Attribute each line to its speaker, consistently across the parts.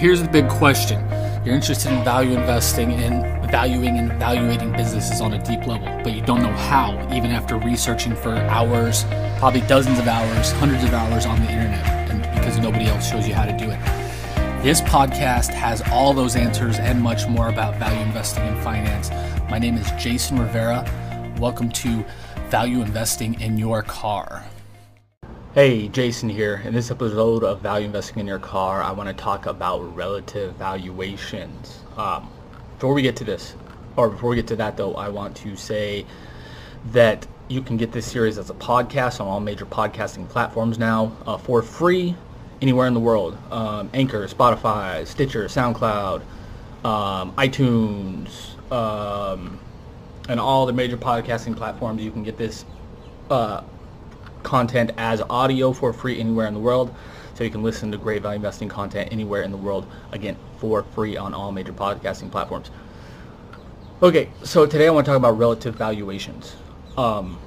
Speaker 1: here's the big question. You're interested in value investing and valuing and evaluating businesses on a deep level, but you don't know how, even after researching for hours, probably dozens of hours, hundreds of hours on the internet, and because nobody else shows you how to do it. This podcast has all those answers and much more about value investing and finance. My name is Jason Rivera. Welcome to Value Investing in Your Car. Hey, Jason here. In this episode of Value Investing in Your Car, I want to talk about relative valuations. Um, before we get to this, or before we get to that though, I want to say that you can get this series as a podcast on all major podcasting platforms now uh, for free anywhere in the world. Um, Anchor, Spotify, Stitcher, SoundCloud, um, iTunes, um, and all the major podcasting platforms. You can get this uh, content as audio for free anywhere in the world. So you can listen to great value investing content anywhere in the world, again, for free on all major podcasting platforms. Okay, so today I want to talk about relative valuations. Um,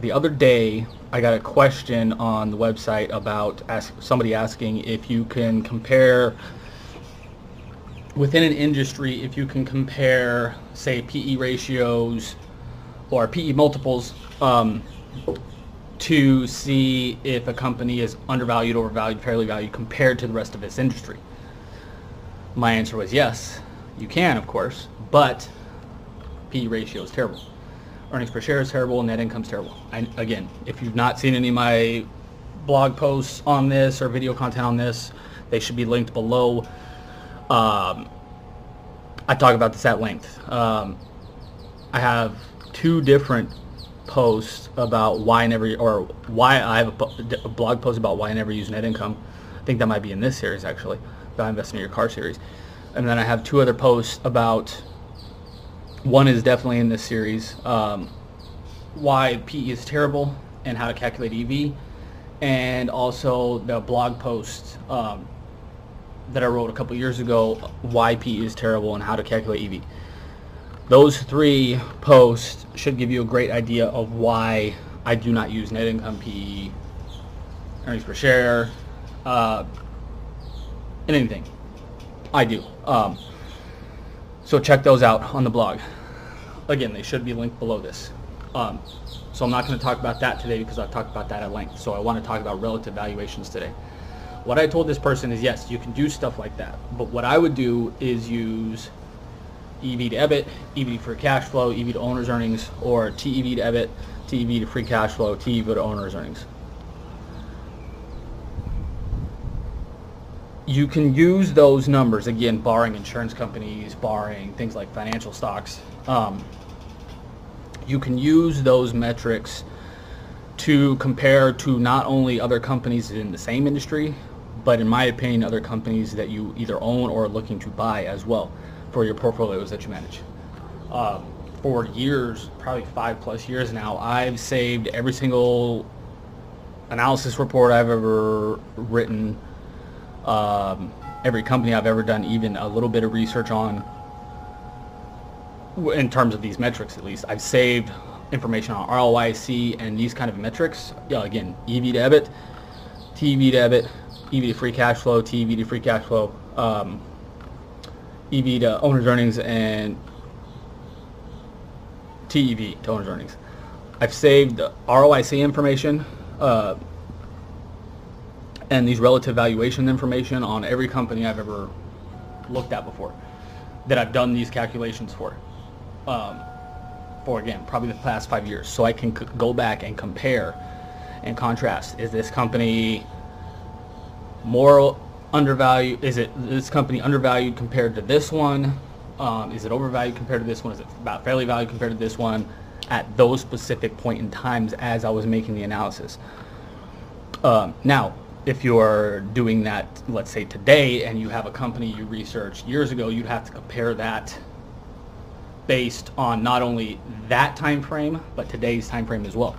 Speaker 1: the other day, I got a question on the website about ask, somebody asking if you can compare within an industry, if you can compare, say, PE ratios or PE multiples um, to see if a company is undervalued, overvalued, fairly valued compared to the rest of its industry? My answer was yes, you can, of course, but PE ratio is terrible. Earnings per share is terrible, net income is terrible. I, again, if you've not seen any of my blog posts on this or video content on this, they should be linked below. Um, I talk about this at length. Um, I have two different post about why I never, or why I have a, blog post about why I never use net income. I think that might be in this series actually, the Investing in Your Car series. And then I have two other posts about, one is definitely in this series, um, why PE is terrible and how to calculate EV, and also the blog post um, that I wrote a couple years ago, why PE is terrible and how to calculate EV those three posts should give you a great idea of why I do not use net income PE, earnings per share, uh, anything. I do. Um, so check those out on the blog. Again, they should be linked below this. Um, so I'm not going to talk about that today because I've talked about that at length. So I want to talk about relative valuations today. What I told this person is yes, you can do stuff like that. But what I would do is use EV to EBIT, EV to free cash flow, EV to owner's earnings, or TEV to EBIT, TEV to free cash flow, TEV to owner's earnings. You can use those numbers, again, barring insurance companies, barring things like financial stocks. Um, you can use those metrics to compare to not only other companies in the same industry, but in my opinion, other companies that you either own or are looking to buy as well for your portfolios that you manage. Uh, for years, probably five plus years now, I've saved every single analysis report I've ever written, um, every company I've ever done even a little bit of research on, in terms of these metrics at least. I've saved information on ROIC and these kind of metrics. Yeah, again, EV to EBIT, TEV to EBIT, EV to free cash flow, TV to free cash flow. Um, EV to owner's earnings and TEV to owner's earnings. I've saved the ROIC information uh, and these relative valuation information on every company I've ever looked at before that I've done these calculations for. Um, for again, probably the past five years. So I can c- go back and compare and contrast. Is this company more undervalued? Is it this company undervalued compared to this one? Um, is it overvalued compared to this one? Is it about fairly valued compared to this one at those specific point in times as I was making the analysis? Um, now, if you're doing that, let's say today, and you have a company you researched years ago, you'd have to compare that based on not only that time frame, but today's time frame as well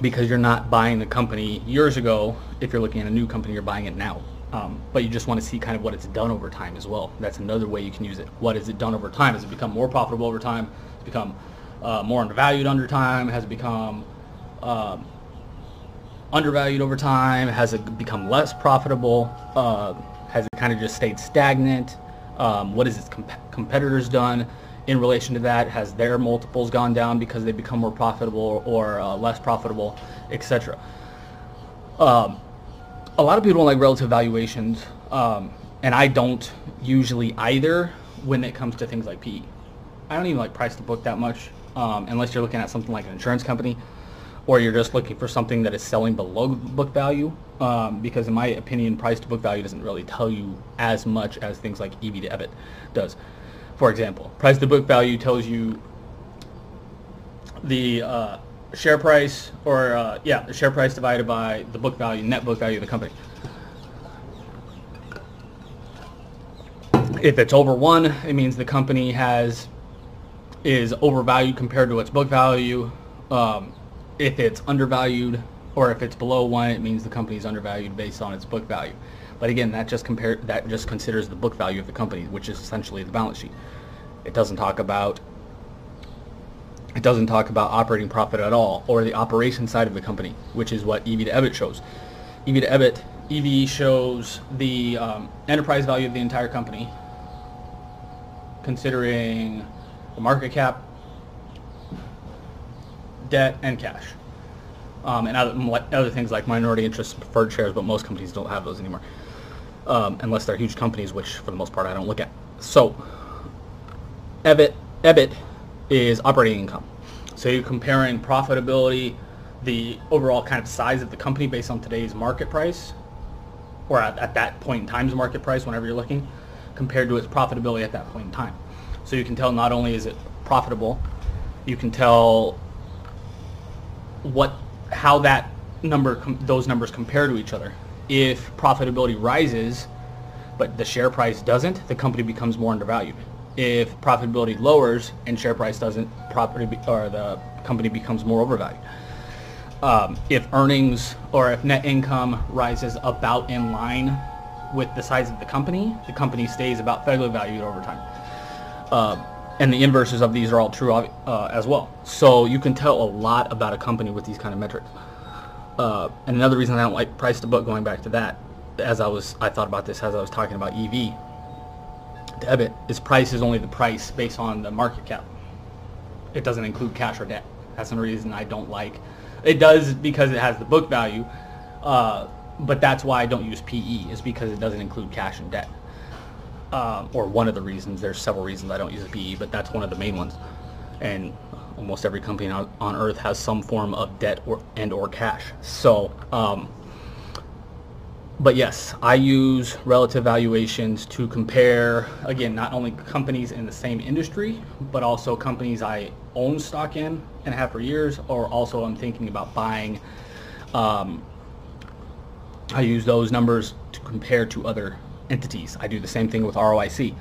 Speaker 1: because you're not buying the company years ago. If you're looking at a new company, you're buying it now. Um, but you just want to see kind of what it's done over time as well. That's another way you can use it. What has it done over time? Has it become more profitable over time? Has it become uh, more undervalued under time? Has it become um, undervalued over time? Has it become less profitable? Uh, has it kind of just stayed stagnant? Um, what has its comp- competitors done in relation to that? Has their multiples gone down because they become more profitable or uh, less profitable, etc. Um, a lot of people don't like relative valuations, um, and I don't usually either when it comes to things like PE. I don't even like price to book that much um, unless you're looking at something like an insurance company or you're just looking for something that is selling below book value. Um, because in my opinion, price to book value doesn't really tell you as much as things like EV to EBIT does. For example, price to book value tells you the uh, share price, or uh, yeah, the share price divided by the book value, net book value of the company. If it's over one, it means the company has is overvalued compared to its book value. Um, if it's undervalued or if it's below one, it means the company is undervalued based on its book value. But again, that just compare that just considers the book value of the company, which is essentially the balance sheet. It doesn't talk about it doesn't talk about operating profit at all or the operation side of the company, which is what EV to EBIT shows. EV to EBIT, EV shows the um, enterprise value of the entire company, considering the market cap, debt, and cash. Um, and other, other things like minority interest, preferred shares, but most companies don't have those anymore, um, unless they're huge companies, which for the most part I don't look at. So, EBIT, EBIT is operating income. So you're comparing profitability, the overall kind of size of the company based on today's market price, or at, at that point in time's market price, whenever you're looking, compared to its profitability at that point in time. So you can tell not only is it profitable, you can tell what how that number com- those numbers compare to each other. If profitability rises, but the share price doesn't, the company becomes more undervalued. If profitability lowers and share price doesn't, property be- or the company becomes more overvalued. Um, if earnings or if net income rises about in line with the size of the company, the company stays about fairly valued over time. Um, and the inverses of these are all true uh, as well. So you can tell a lot about a company with these kind of metrics. Uh, and another reason I don't like price to book, going back to that, as I was, I thought about this as I was talking about EV to EBIT, is price is only the price based on the market cap. It doesn't include cash or debt. That's the reason I don't like. It does because it has the book value, uh, but that's why I don't use PE. Is because it doesn't include cash and debt uh, or one of the reasons. There's several reasons I don't use a PE, but that's one of the main ones. And almost every company on, on earth has some form of debt or and or cash. So, um, but yes, I use relative valuations to compare again not only companies in the same industry, but also companies I own stock in and have for years, or also I'm thinking about buying. Um, I use those numbers to compare to other entities. I do the same thing with ROIC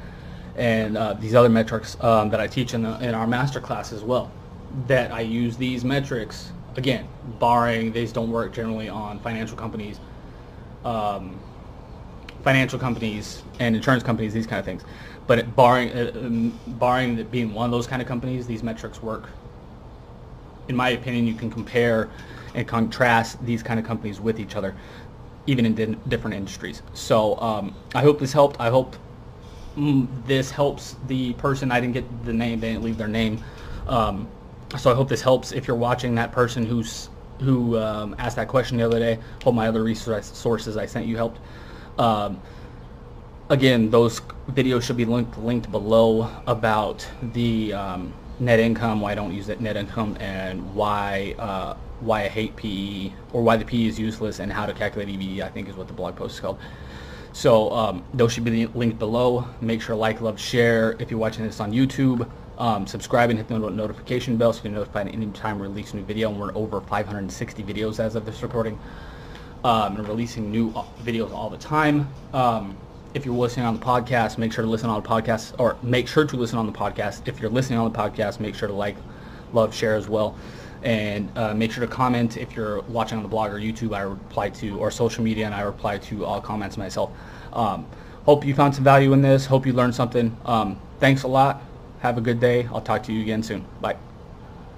Speaker 1: and uh, these other metrics um, that I teach in, the, in our master class as well. That I use these metrics again, barring these don't work generally on financial companies, um, financial companies and insurance companies, these kind of things. But barring uh, um, barring being one of those kind of companies, these metrics work. In my opinion, you can compare and contrast these kind of companies with each other even in di- different industries. So um, I hope this helped. I hope mm, this helps the person. I didn't get the name. They didn't leave their name. Um, so I hope this helps. If you're watching that person who's who um, asked that question the other day, hope my other resources I sent you helped. Um, again, those videos should be linked linked below about the um, net income, why I don't use that net income, and why uh, why I hate PE or why the PE is useless and how to calculate EV, I think is what the blog post is called. So um, those should be linked below. Make sure like, love, share. If you're watching this on YouTube, um, subscribe and hit the notification bell so you're notified anytime we release a new video. And we're over 560 videos as of this recording. Um, and releasing new uh, videos all the time. Um, if you're listening on the podcast, make sure to listen on the podcast, or make sure to listen on the podcast. If you're listening on the podcast, make sure to like, love, share as well and uh, make sure to comment if you're watching on the blog or YouTube. I reply to or social media, and I reply to all comments myself. Um, hope you found some value in this. Hope you learned something. Um, thanks a lot. Have a good day. I'll talk to you again soon. Bye.